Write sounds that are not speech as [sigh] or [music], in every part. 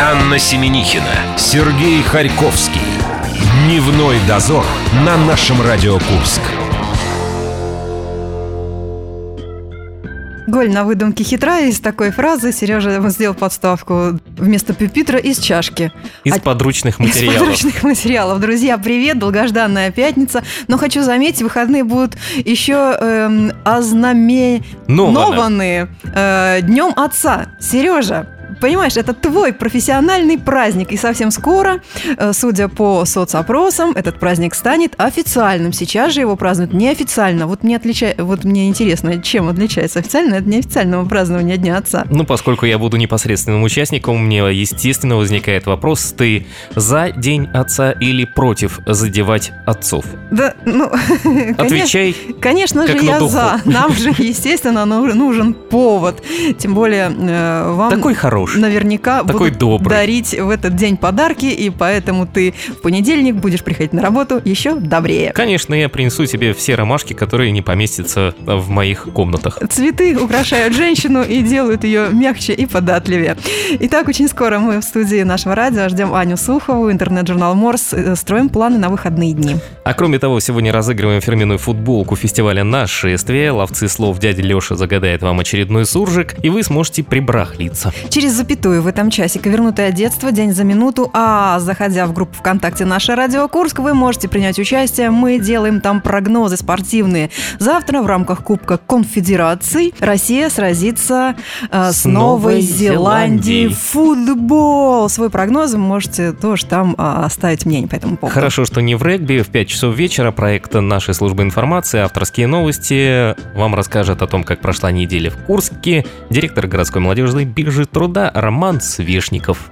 Анна Семенихина, Сергей Харьковский. Дневной дозор на нашем Радио Курск. Голь на выдумке хитра. Из такой фразы Сережа сделал подставку вместо пюпитра из чашки. Из А- подручных [laughs] Из материалов. подручных материалов. Друзья, привет, долгожданная пятница. Но хочу заметить, выходные будут еще эм, ознаменованные э, Днем Отца. Сережа, Понимаешь, это твой профессиональный праздник, и совсем скоро, э, судя по соцопросам, этот праздник станет официальным. Сейчас же его празднуют неофициально. Вот мне, отлича... вот мне интересно, чем отличается официально от неофициального празднования Дня Отца. Ну, поскольку я буду непосредственным участником, мне, естественно, возникает вопрос, ты за День Отца или против задевать отцов? Да, ну, [laughs] Отвечай. Конечно же, я за. Нам же, [laughs] естественно, ну- нужен повод. Тем более э, вам Такой хороший. Наверняка такой будут добрый. дарить в этот день подарки, и поэтому ты в понедельник будешь приходить на работу еще добрее. Конечно, я принесу тебе все ромашки, которые не поместятся в моих комнатах. Цветы украшают женщину и делают ее мягче и податливее. Итак, очень скоро мы в студии нашего радио ждем Аню Сухову, интернет-журнал Морс, э, строим планы на выходные дни. А кроме того, сегодня разыгрываем фирменную футболку фестиваля «Нашествие». Ловцы слов дядя Леша загадает вам очередной суржик, и вы сможете прибрахлиться. Через запятую в этом часе «Ковернутое детство», «День за минуту», а заходя в группу ВКонтакте «Наша Радио Курск», вы можете принять участие. Мы делаем там прогнозы спортивные. Завтра в рамках Кубка Конфедераций Россия сразится э, с, С Новой Новой Зеландией. Зеландией. Футбол! Свой прогноз вы можете тоже там а, оставить мнение по этому поводу. Хорошо, что не в регби. В 5 часов вечера проект нашей службы информации «Авторские новости» вам расскажет о том, как прошла неделя в Курске директор городской молодежной биржи труда Роман Свешников.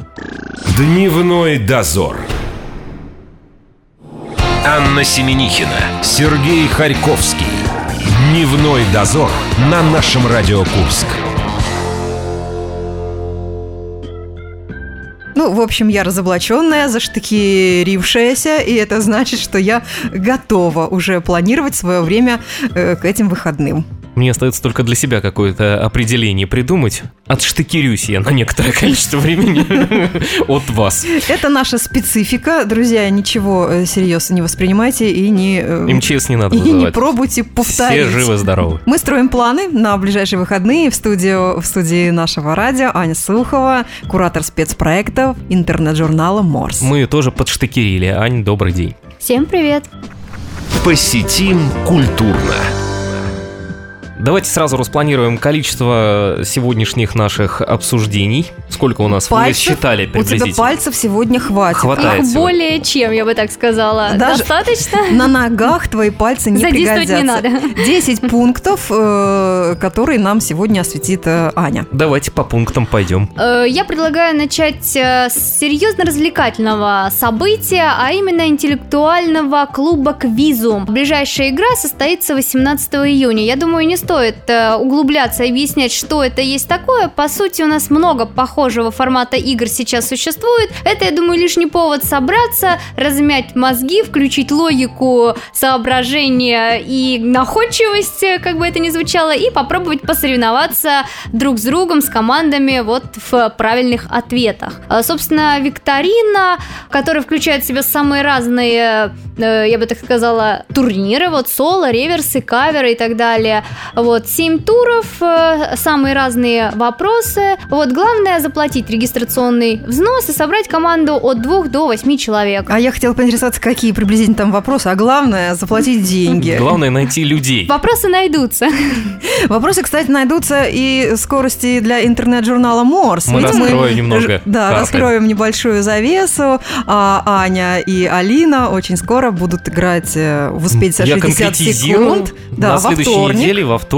Дневной дозор. Анна Семенихина, Сергей Харьковский. Дневной дозор на нашем Радио Курск. Ну, в общем, я разоблаченная, заштыкирившаяся, и это значит, что я готова уже планировать свое время э, к этим выходным. Мне остается только для себя какое-то определение придумать. Отштыкирюсь я на некоторое [laughs] количество времени [laughs] от вас. Это наша специфика. Друзья, ничего э, серьезно не воспринимайте и не, э, МЧС не надо и не пробуйте повторить. Все живы-здоровы. Мы строим планы на ближайшие выходные в, студию, в студии нашего радио Аня Сухова, куратор спецпроектов интернет-журнала «Морс». Мы тоже подштыкирили. Ань, добрый день. Всем привет! Посетим культурно. Давайте сразу распланируем количество сегодняшних наших обсуждений. Сколько у нас? Вы Пальцев? считали У тебя приблизительно? пальцев сегодня хватит. Хватает. Их более чем, я бы так сказала. Даже- Достаточно? [laughs] На ногах твои пальцы не Задействовать не пригодятся. надо. [laughs] 10 пунктов, э, которые нам сегодня осветит э, Аня. Давайте по пунктам пойдем. Э, Я предлагаю начать с серьезно-развлекательного события, а именно интеллектуального клуба «Квизум». Ближайшая игра состоится 18 июня. Я думаю, не стоит э, углубляться и объяснять, что это есть такое. По сути, у нас много похожего формата игр сейчас существует. Это, я думаю, лишний повод собраться, размять мозги, включить логику, соображения и находчивость, э, как бы это ни звучало, и попробовать посоревноваться друг с другом, с командами вот в правильных ответах. А, Собственно, викторина, которая включает в себя самые разные, э, я бы так сказала, турниры, вот соло, реверсы, каверы и так далее. Вот, 7 туров, э, самые разные вопросы. Вот, главное заплатить регистрационный взнос и собрать команду от 2 до 8 человек. А я хотела поинтересоваться, какие приблизительно там вопросы, а главное заплатить деньги. Главное найти людей. Вопросы найдутся. Вопросы, кстати, найдутся и скорости для интернет-журнала Морс. Мы раскроем немного Да, карты. раскроем небольшую завесу. А Аня и Алина очень скоро будут играть э, в «Успеть за Я 60 конкретизирую. секунд». Да, На во следующей вторник. неделе, во вторник,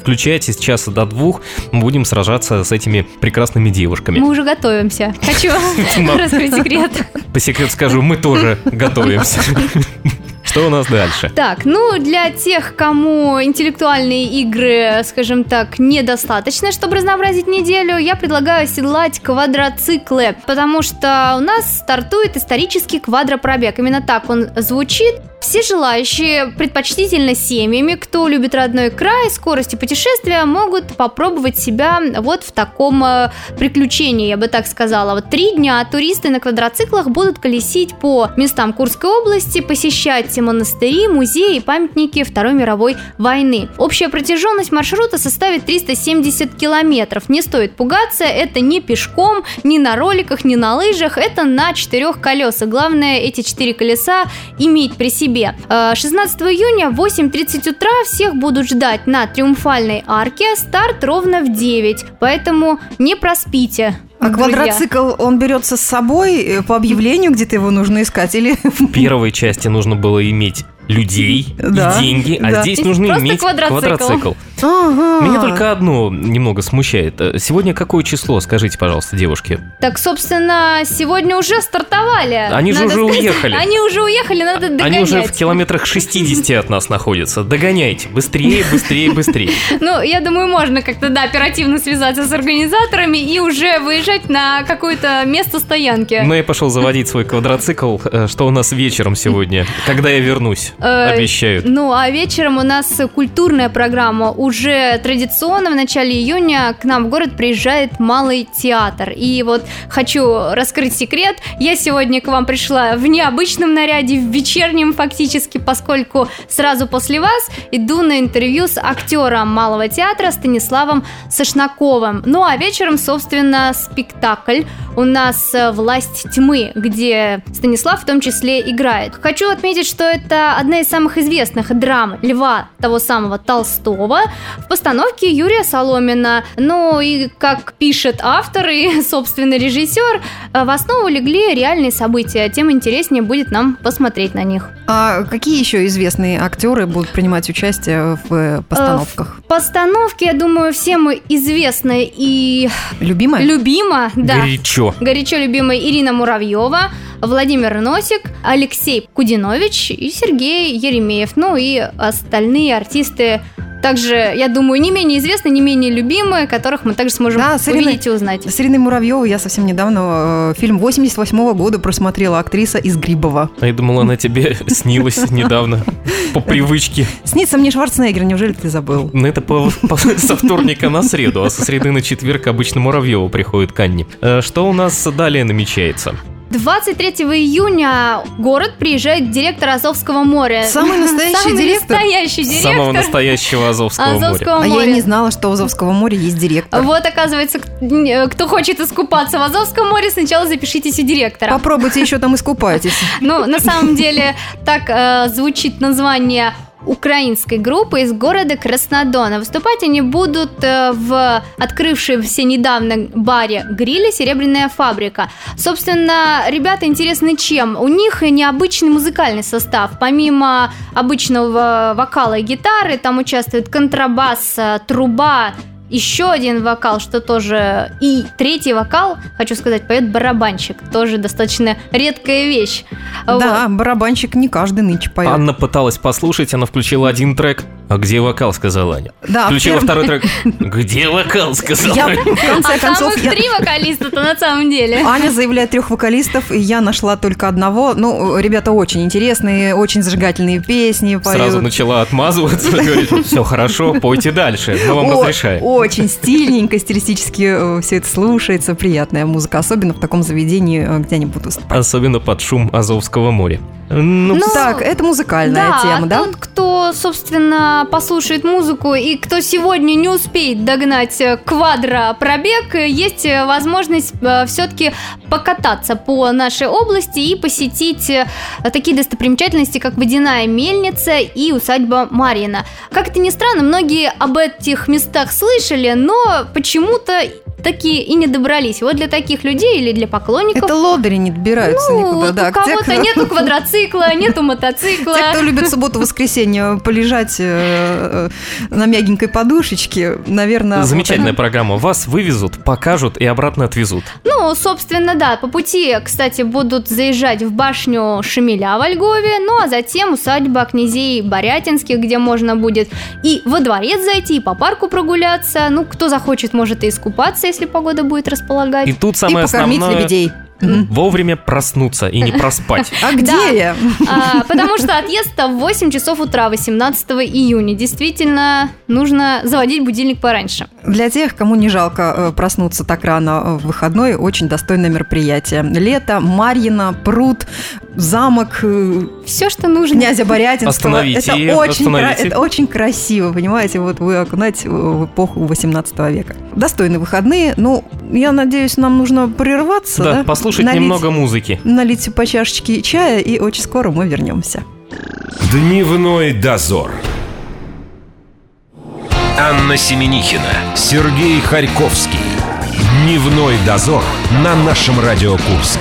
включайте с часа до двух, мы будем сражаться с этими прекрасными девушками. Мы уже готовимся. Хочу [laughs] [laughs] раскрыть секрет. По секрету скажу, мы тоже готовимся. [laughs] Что у нас дальше? Так, ну для тех, кому интеллектуальные игры, скажем так, недостаточно, чтобы разнообразить неделю, я предлагаю оседлать квадроциклы, потому что у нас стартует исторический квадропробег. Именно так он звучит. Все желающие, предпочтительно семьями, кто любит родной край, скорости путешествия, могут попробовать себя вот в таком э, приключении, я бы так сказала. Вот три дня туристы на квадроциклах будут колесить по местам Курской области, посещать монастыри, музеи и памятники Второй мировой войны. Общая протяженность маршрута составит 370 километров. Не стоит пугаться, это не пешком, ни на роликах, ни на лыжах, это на четырех колесах. Главное эти четыре колеса иметь при себе. 16 э, июня в 8.30 утра всех будут ждать на Триумфальной арке. Старт ровно в 9, поэтому не проспите. А друзья. квадроцикл он берется с собой э, по объявлению, где-то его нужно искать, или в первой части нужно было иметь людей да, и деньги, а здесь нужно иметь квадроцикл. квадроцикл. Ага. Меня только одно немного смущает. Сегодня какое число, скажите, пожалуйста, девушки? Так, собственно, сегодня уже стартовали. Они же уже сказать. уехали. Они уже уехали, надо догонять. Они уже в километрах 60 от нас находятся. Догоняйте, быстрее, быстрее, быстрее. [laughs] Ну, я думаю, можно как-то, да, оперативно связаться с организаторами и уже выезжать на какое-то место стоянки. Ну, я пошел заводить свой квадроцикл. Э, что у нас вечером сегодня? Когда я вернусь? Э, Обещают. Ну, а вечером у нас культурная программа. Уже традиционно в начале июня к нам в город приезжает Малый театр. И вот хочу раскрыть секрет. Я сегодня к вам пришла в необычном наряде, в вечернем фактически, поскольку сразу после вас иду на интервью с актером Малого театра Станиславом Сошнаковым. Ну, а вечером, собственно, спектакль у нас «Власть тьмы», где Станислав в том числе играет. Хочу отметить, что это одна из самых известных драм Льва того самого Толстого в постановке Юрия Соломина. Ну и, как пишет автор и, [laughs] собственно, режиссер, в основу легли реальные события. Тем интереснее будет нам посмотреть на них. А какие еще известные актеры будут принимать участие в постановках? В постановке, я думаю, всем известна и... Любимая? Любима, да. Горячо. Горячо любимая Ирина Муравьева, Владимир Носик, Алексей Кудинович и Сергей Еремеев. Ну и остальные артисты также, я думаю, не менее известные, не менее любимые, которых мы также сможем да, с Ириной, увидеть и узнать. С Ириной Муравьевой я совсем недавно э, фильм 88 -го года просмотрела актриса из Грибова. А я думала, она тебе [laughs] снилась недавно по привычке. Снится мне Шварценеггер, неужели ты забыл? Ну, это по, по, со вторника на среду, а со среды на четверг обычно Муравьева приходит к Анне. Э, что у нас далее намечается? 23 июня город приезжает директор Азовского моря. Самый настоящий Самый директор? настоящий директор. Самого настоящего Азовского, Азовского моря. моря. А я не знала, что у Азовского моря есть директор. Вот, оказывается, кто хочет искупаться в Азовском море, сначала запишитесь у директора. Попробуйте еще там искупайтесь. Ну, на самом деле, так э, звучит название украинской группы из города Краснодона. Выступать они будут э, в открывшемся недавно баре гриле «Серебряная фабрика». Собственно, ребята интересны чем? У них необычный музыкальный состав. Помимо обычного вокала и гитары, там участвует контрабас, э, труба, еще один вокал, что тоже... И третий вокал, хочу сказать, поет барабанщик. Тоже достаточно редкая вещь. Да, вот. барабанщик не каждый нынче поет. Анна пыталась послушать, она включила один трек, а где вокал, сказала Аня. Да, Включила второй трек. Где вокал, сказала я, Аня. В конце а концов, там их я... три вокалиста-то на самом деле. Аня заявляет трех вокалистов, и я нашла только одного. Ну, ребята очень интересные, очень зажигательные песни поют. Сразу начала отмазываться, [laughs] говорит, все хорошо, пойте дальше, мы вам разрешаем. Очень стильненько, стилистически э, все это слушается, приятная музыка, особенно в таком заведении, э, где они будут выступать. Особенно под шум Азовского моря. Ну, ну так, это музыкальная да, тема, да? Тот, кто, собственно, послушает музыку и кто сегодня не успеет догнать э, квадро пробег, есть э, возможность э, все-таки покататься по нашей области и посетить такие достопримечательности, как водяная мельница и усадьба Марьина. Как это ни странно, многие об этих местах слышали, но почему-то такие и не добрались. Вот для таких людей или для поклонников... Это лодыри не добираются ну, никуда, да. у кого-то те, нету [laughs] квадроцикла, нету мотоцикла. Те, кто любит субботу-воскресенье полежать э, э, на мягенькой подушечке, наверное... Замечательная вот, программа. Вас вывезут, покажут и обратно отвезут. Ну, собственно, да. По пути, кстати, будут заезжать в башню Шемеля во Львове, ну а затем усадьба князей Борятинских, где можно будет и во дворец зайти, и по парку прогуляться. Ну, кто захочет, может и искупаться, если погода будет располагать. И тут самое и покормить основное... лебедей. Вовремя проснуться и не проспать. [laughs] А где я? А, потому что отъезд в 8 часов утра 18 июня. Действительно, нужно заводить будильник пораньше. Для тех, кому не жалко э, проснуться так рано в выходной, очень достойное мероприятие. Лето, Марьино, пруд, замок, э, Все, что нужно. князя Борятинского. Остановите, это, очень кра- остановите. это очень красиво, понимаете? Вот вы окунаете в эпоху 18 века. Достойные выходные. Ну, я надеюсь, нам нужно прерваться, да? Да, послушать Налить- немного музыки. Налить по чашечке чая, и очень скоро мы вернемся. Дневной дозор. Анна Семенихина, Сергей Харьковский. Дневной дозор на нашем Радио Курск.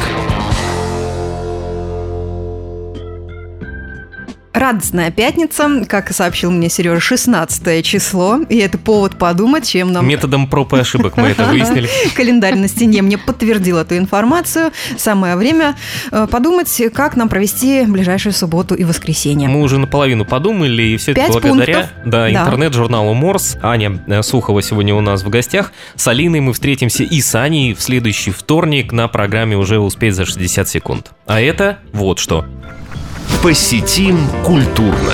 Радостная пятница, как сообщил мне Сережа, 16 число, и это повод подумать, чем нам Методом проб и ошибок мы это выяснили. [laughs] календарь на стене мне подтвердил эту информацию. Самое время э, подумать, как нам провести ближайшую субботу и воскресенье. Мы уже наполовину подумали, и все это благодаря Да. интернет-журналу Морс. Аня э, Сухова сегодня у нас в гостях. С Алиной мы встретимся и с Аней в следующий вторник на программе «Уже успеть за 60 секунд». А это вот что. Посетим культурно.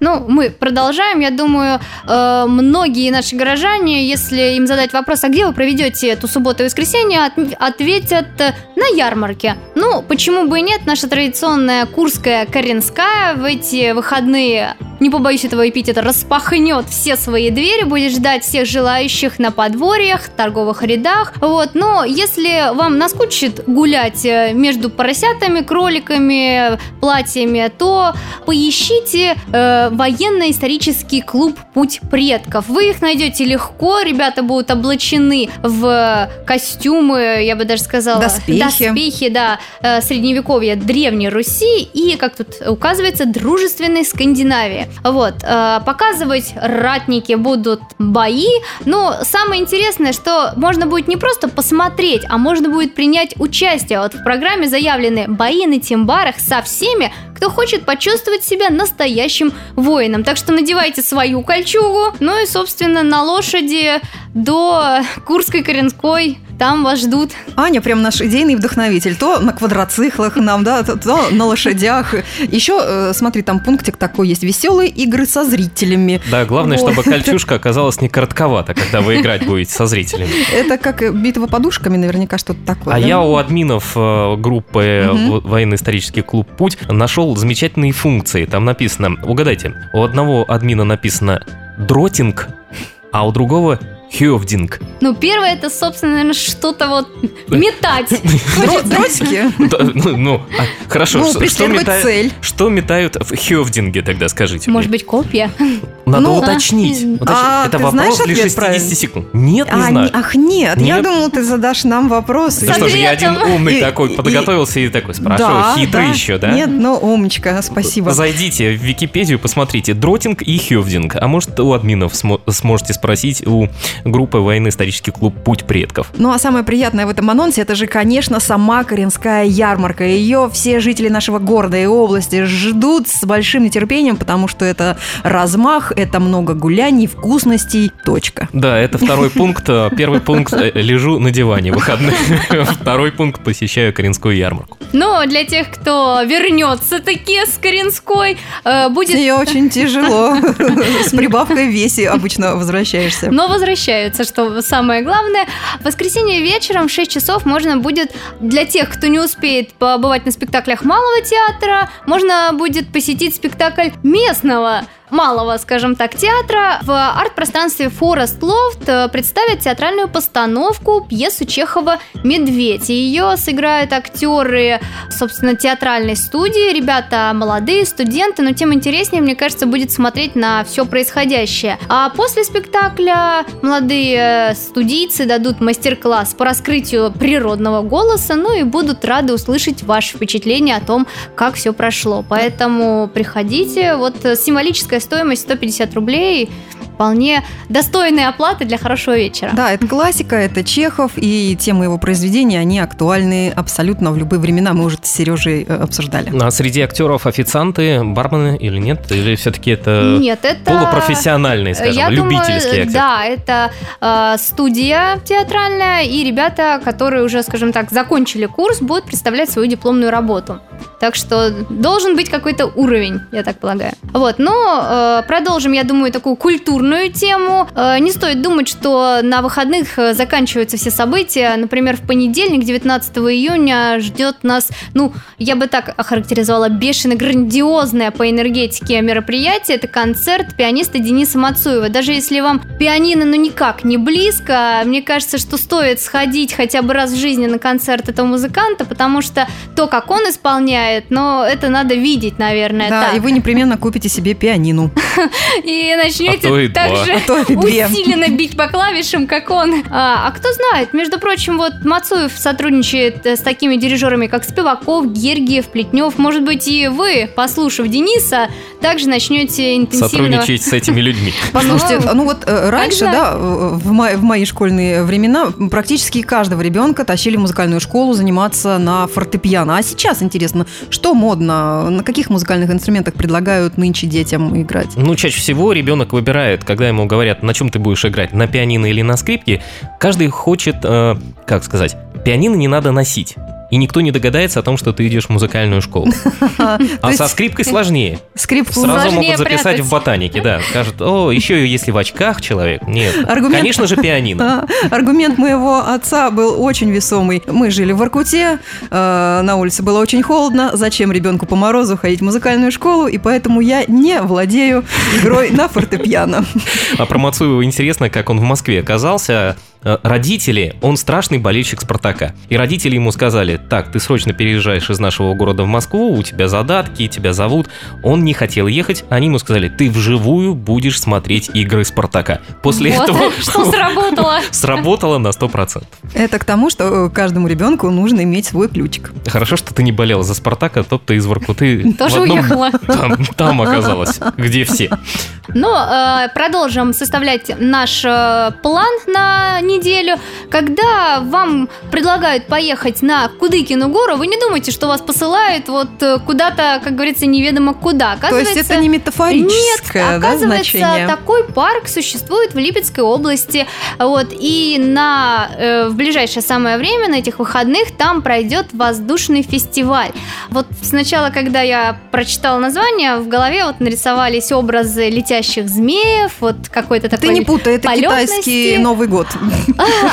Ну, мы продолжаем. Я думаю, э, многие наши горожане, если им задать вопрос, а где вы проведете эту субботу и воскресенье, от- ответят э, на ярмарке. Ну, почему бы и нет? Наша традиционная Курская Коренская в эти выходные, не побоюсь этого эпитета, распахнет все свои двери, будет ждать всех желающих на подворьях, торговых рядах. Вот, но если вам наскучит гулять э, между поросятами, кроликами, платьями, то поищите э, военно-исторический клуб «Путь предков». Вы их найдете легко, ребята будут облачены в костюмы, я бы даже сказала... Доспехи. Доспехи, да, э, средневековья Древней Руси и, как тут указывается, дружественной Скандинавии. Вот, э, показывать ратники будут бои, но самое интересное, что можно будет не просто посмотреть, а можно будет принять участие. Вот в программе заявлены бои на тимбарах со всеми, кто хочет почувствовать себя настоящим воином. Так что надевайте свою кольчугу, ну и, собственно, на лошади до Курской Коренской. Там вас ждут. Аня прям наш идейный вдохновитель. То на квадроциклах нам, да, то, то на лошадях. Еще, э, смотри, там пунктик такой есть. Веселые игры со зрителями. Да, главное, Вот. чтобы [laughs] кольчушка оказалась не коротковата, когда вы играть будете со зрителями. Это как битва подушками, наверняка что-то такое. А да? я у админов э, группы в- военно-исторический клуб «Путь» нашел замечательные функции. Там написано, угадайте, у одного админа написано «дротинг», а у другого «хёвдинг». Ну, первое, это, собственно, наверное, что-то вот метать. [laughs] Дро- дротики? Да, Ну, ну, а, хорошо, Ну, что- метают, цель. что метают в хёвдинге тогда, скажите Может быть, копья? Надо ну, уточнить. а, Это вопрос для ответ 60 правильный? секунд. Нет, не А, знаю. ах, нет, я Нет? думала, ты задашь нам вопросы. Ну что же, я один умный такой, подготовился и такой спрашиваю, Да, хитрый да. еще, да? Нет, ну, умничка, спасибо. Зайдите в Википедию, посмотрите дротинг и хёвдинг. А может, у админов смо- сможете спросить у группы военно-исторический клуб «Путь предков». Ну а самое приятное в этом анонсе, это же, конечно, сама Коренская ярмарка. Ее все жители нашего города и области ждут с большим нетерпением, потому что это размах, это много гуляний, вкусностей, точка. Да, это второй [laughs] пункт. Первый пункт э, – лежу на диване в выходные. [laughs] Второй пункт – посещаю Коренскую ярмарку. Но для тех, кто вернется таки с Коренской, э, С будет... нее очень тяжело. [laughs] С прибавкой в весе обычно возвращаешься. Но возвращаются, что самое главное. В воскресенье вечером в 6 часов можно будет, для тех, кто не успеет побывать на спектаклях Малого театра, можно будет посетить спектакль местного малого, скажем так, театра. В арт-пространстве Forest Loft э, представят театральную постановку пьесу Чехова «Медведь». Ее сыграют актеры, собственно, театральной студии. Ребята молодые, студенты, но тем интереснее, мне кажется, будет смотреть на все происходящее. А после спектакля молодые э, студийцы дадут мастер-класс по раскрытию природного голоса, ну и будут рады услышать ваши впечатления о том, как все прошло. Поэтому приходите. Вот э, стоимость 150 рублей. Вполне достойная оплата для хорошего вечера. Да, это классика, это Чехов, и темы его произведений, они актуальны абсолютно в любые времена. Мы уже с Сережей э, обсуждали. А среди актеров официанты, бармены или нет? Или все-таки это Нет, это... полупрофессиональные, скажем, Я любительские думаю, актеры? да, это э, студия театральная, и ребята, которые уже, скажем так, закончили курс, будут представлять свою дипломную работу. Так что должен быть какой-то уровень, я так полагаю. Вот, но э, продолжим, я думаю, такую культурную тему. Э, не стоит думать, что на выходных э, заканчиваются все события. Например, в понедельник, 19 июня, ждет нас, ну, я бы так охарактеризовала, бешено грандиозное по энергетике мероприятие. Это концерт пианиста Дениса Мацуева. Даже если вам пианино, ну, никак не близко, мне кажется, что стоит сходить хотя бы раз в жизни на концерт этого музыканта, потому что то, как он исполняет, но это надо видеть, наверное, Да, так. и вы непременно купите себе пианину. [laughs] И начнете А то и так два. же А усиленно бить по клавишам, как он. А, а кто знает, между прочим, вот Мацуев сотрудничает э, с такими дирижерами, как Спиваков, Гергиев, Плетнев. Может быть, и вы, послушав Дениса, также начнете интенсивно... Сотрудничать с этими людьми. [laughs] Послушайте, ну вот э, раньше, да, в мои школьные времена практически каждого ребенка тащили в музыкальную школу заниматься на фортепиано. А сейчас интересно, что модно, на каких музыкальных инструментах предлагают нынче детям играть? Ну, чаще всего ребенок выбирает, когда ему говорят, на чем ты будешь играть, на пианино или на скрипке, каждый хочет, э, как сказать, пианино не надо носить. И никто не догадается о том, что ты идешь в музыкальную школу. [laughs] А со скрипкой сложнее. скрипку Сразу могут записать в ботанике, да. Скажут, о, еще если в очках человек. Нет, конечно же пианино. [laughs] А, Аргумент моего отца был очень весомый. Мы жили в Воркуте, э, на улице было очень холодно. Зачем ребенку по морозу ходить в музыкальную школу? И поэтому я не владею игрой на фортепиано. [laughs] А про Мацуева интересно, как он в Москве оказался. Э, Родители, он страшный болельщик Спартака. И родители ему сказали, так, ты срочно переезжаешь из нашего города в Москву, у тебя задатки, тебя зовут. Он не хотел ехать, они ему сказали, ты вживую будешь смотреть игры Спартака. После Вот, этого [laughs] что сработало. [laughs] сработало на 100%. Это к тому, что каждому ребенку нужно иметь свой ключик. Хорошо, что ты не болел за Спартака, тот ты из Воркуты [laughs] Тоже уехала. Там, оказалась, где все. Но э, продолжим составлять наш э, план на неделю. Когда вам предлагают поехать на Кудыкину гору, вы не думайте, что вас посылают вот э, куда-то, как говорится, неведомо куда. То есть это не Нет, метафорическое да, оказывается, значение? такой парк существует в Липецкой области. Вот, и на, э, в ближайшее самое время, на этих выходных, там пройдет воздушный фестиваль. Вот сначала, когда я прочитала название, в голове вот нарисовались образы летящих змеев, вот какой-то такой... Ты не путай, это полетности. китайский Новый год.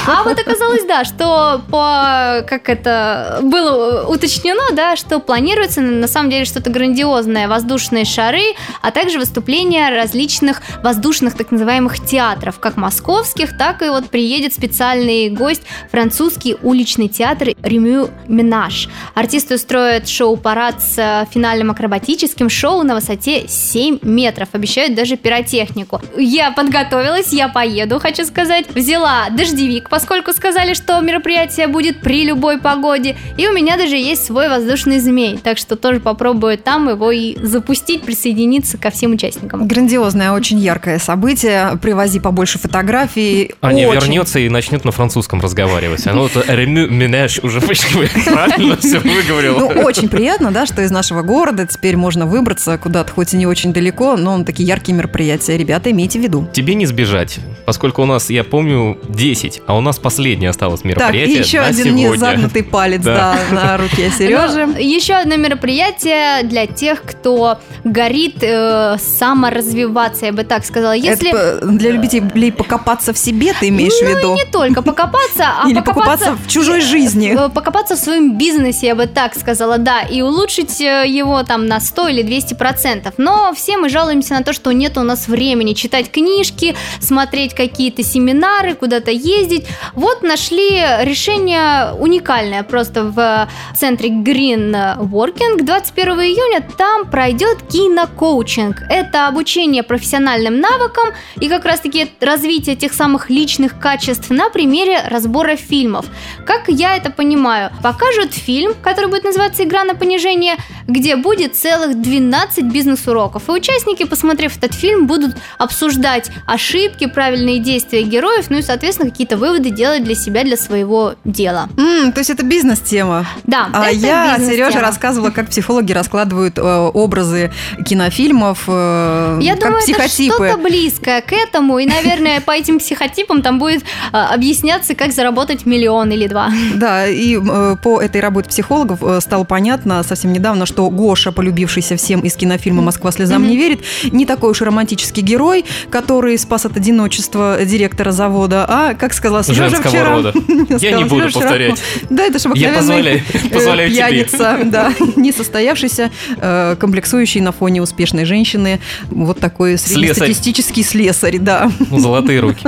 А вот оказалось, да, что по, как это было уточнено, да, что планируется на самом деле что-то грандиозное, воздушные шары, а также выступления различных воздушных так называемых театров, как московских, так и вот приедет специальный гость, французский уличный театр Ремю Минаж. Артисты устроят шоу-парад с э, финальным акробатическим шоу на высоте 7 метров, обещают даже пиротехнику. Я подготовилась, я поеду, хочу сказать. Взяла дождевик, поскольку сказали, что мероприятие будет при любой погоде. И у меня даже есть свой воздушный змей, так что тоже попробую там его и запустить, присоединиться ко всем участникам. Грандиозное, очень яркое событие. Привози побольше фотографий. Аня Очень. вернется и начнет на французском разговаривать. Оно вот «Ремю Минаж» уже почти [laughs] правильно все выговорил. Ну, очень приятно, да, что из нашего города теперь можно выбраться куда-то, хоть и не очень далеко, но такие яркие мероприятия. Ребята, имейте в виду. Тебе не сбежать, поскольку у нас, я помню, 10, а у нас последнее осталось Так, и мероприятие еще на один сегодня. незагнутый палец, Да. да, на руке Сережи. Ну, еще одно мероприятие для тех, кто горит э, саморазвиваться, я бы так сказала. Если Это для любителей покопаться в себе, ты имеешь в Ну, виду? не только покопаться, а Или покопаться, покопаться в чужой жизни. э, покопаться в своем бизнесе, я бы так сказала, да, и улучшить э, его там на 100 или 200 процентов. Но все мы жалуемся на то, что нет у нас времени читать книжки, смотреть какие-то семинары, куда-то ездить. Вот нашли решение уникальное просто в центре Green Working 21 июня. Там пройдет кинокоучинг. Это обучение профессиональным навыкам и как раз-таки развитие тех самых личных качеств на примере разбора фильмов. Как я это понимаю? Покажут фильм, который будет называться «Игра на понижение», где будет целых 12 бизнес-уроков. И участники, посмотрев этот фильм, будут обсуждать ошибки, правильные действия героев, ну и, соответственно, какие-то выводы делать для себя, для своего дела. М, то есть это бизнес-тема. Да, А это я. Сережа, рассказывала, как психологи раскладывают э, образы кинофильмов, э, Я как думаю, это психотипы. что-то близкое к этому, и, наверное, по этим психотипам там будет а, объясняться, как заработать миллион или два. Да, и э, по этой работе психологов э, стало понятно совсем недавно, что Гоша, полюбившийся всем из кинофильма «Москва слезам не верит», не такой уж и романтический герой, который спас от одиночества директора завода, а, как сказала Сережа Женского вчера... рода. [laughs] Я сказала не буду Сережа вчера, повторять. Да, это же Я обыкновенный позволяю, э, [laughs] позволяю тебе. пьяница, да, [laughs] не состоявшийся, э, комплексующий на фоне успешной женщины, вот такой среднестатистический слесарь, да. Ну, Золотые руки.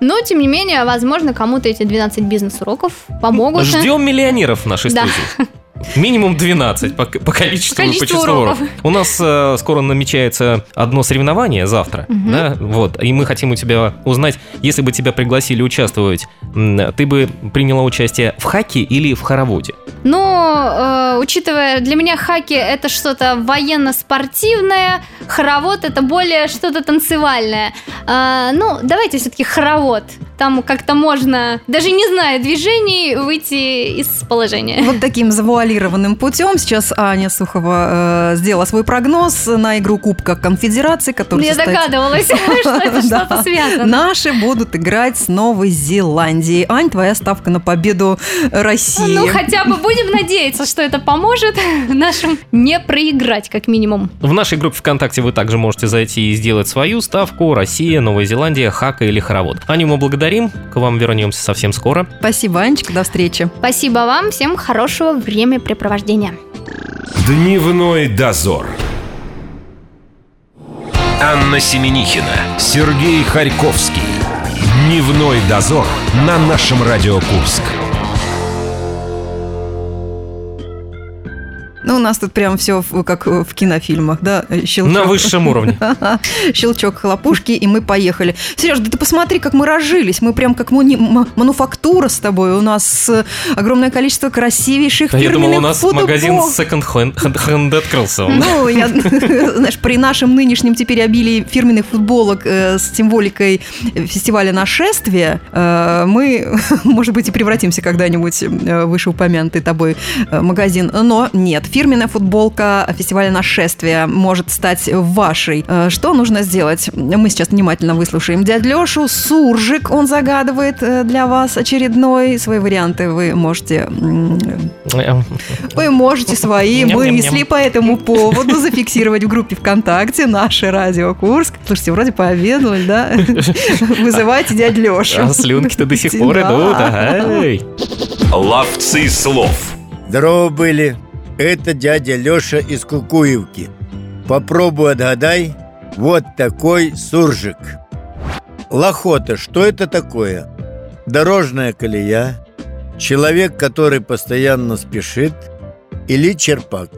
Но, тем не менее, возможно, кому-то эти 12 бизнес-уроков помогут. Ждем миллионеров в нашей Да. студии. Минимум 12 по, по количеству, По количеству по числу уроков. уроков. У нас э, скоро намечается одно соревнование завтра, да, вот, и мы хотим у тебя узнать, если бы тебя пригласили участвовать, ты бы приняла участие в хаке или в хороводе? Но, э, учитывая, для меня хаки это что-то военно-спортивное, хоровод это более что-то танцевальное. А, ну, давайте все-таки хоровод. Там как-то можно, даже не зная движений, выйти из положения. Вот таким завуалированным путем сейчас Аня Сухова э, сделала свой прогноз на игру Кубка Конфедерации, которая Я состоится- догадывалась, [laughs] [laughs] что это что-то связано. Наши будут играть с Новой Зеландией. Ань, твоя ставка на победу России. Ну, хотя бы будем надеяться, что это поможет [laughs] нашим не проиграть, как минимум. В нашей группе ВКонтакте вы также можете зайти и сделать свою ставку «Россия, Новая Зеландия, хака или хоровод». Аню мы благодарим, к вам вернемся совсем скоро. Спасибо, Анечка, до встречи. Спасибо вам, всем хорошего времяпрепровождения. Дневной дозор. Анна Семенихина, Сергей Харьковский. Дневной дозор на нашем Радио Курск. Ну, у нас тут прям все как в кинофильмах, да? Щелчок. На высшем уровне. [laughs] Щелчок хлопушки, и мы поехали. Сереж, да ты посмотри, как мы разжились. Мы прям как мануфактура с тобой. У нас э, огромное количество красивейших Да, я думал, у фирменных нас футбол. магазин секонд-хенд открылся. Ну, я, [laughs] знаешь, при нашем нынешнем теперь обилии фирменных футболок э, с символикой фестиваля «Нашествие», э, мы, [laughs] может быть, и превратимся когда-нибудь э, в вышеупомянутый тобой э, магазин. Но нет, фирменная футболка фестиваля «Нашествие» может стать вашей. Э, Что нужно сделать? Мы сейчас внимательно выслушаем дядь Лешу. Суржик, он загадывает э, для вас очередной. Свои варианты вы можете вы можете свои мысли по этому поводу зафиксировать в группе ВКонтакте «Наше Радио Курск». Слушайте, вроде пообедали, да? [laughs] Вызывайте дядь Лешу. А слюнки-то до сих пор идут. Ловцы слов. Здорово были. Это дядя Леша из Кукуевки. Попробуй отгадай. Вот такой суржик. Лохота, что это такое? Дорожная колея, человек, который постоянно спешит, или черпак?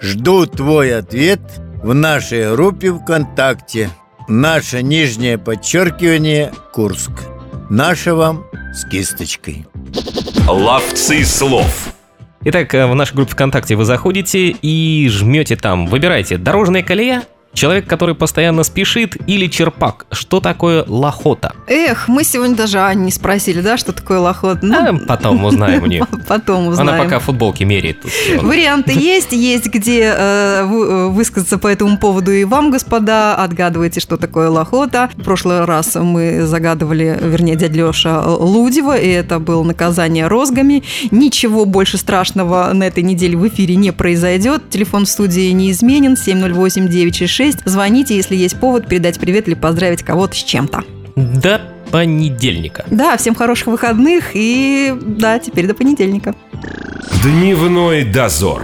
Жду твой ответ в нашей группе ВКонтакте. Наше нижнее подчеркивание Курск. Наше вам с кисточкой. Ловцы слов. Итак, э, в нашей группе ВКонтакте вы заходите и жмете там. Выбирайте дорожная колея, человек, который постоянно спешит, или черпак. Что такое лохота? Эх, мы сегодня даже Ань не спросили, да, что такое лохот? Ну, А, потом узнаем у нее. [laughs] потом узнаем. Она пока футболки меряет. тут. Варианты [laughs] есть, есть где э, э, высказаться по этому поводу и вам, господа. Отгадывайте, что такое лохота. В прошлый раз мы загадывали, вернее, дядя Леша Лудева, и это было наказание розгами. Ничего больше страшного на этой неделе в эфире не произойдет. Телефон в студии не изменен, 708-966. Звоните, если есть повод передать привет или поздравить кого-то с чем-то. До понедельника. Да, всем хороших выходных и да, теперь до понедельника. Дневной дозор.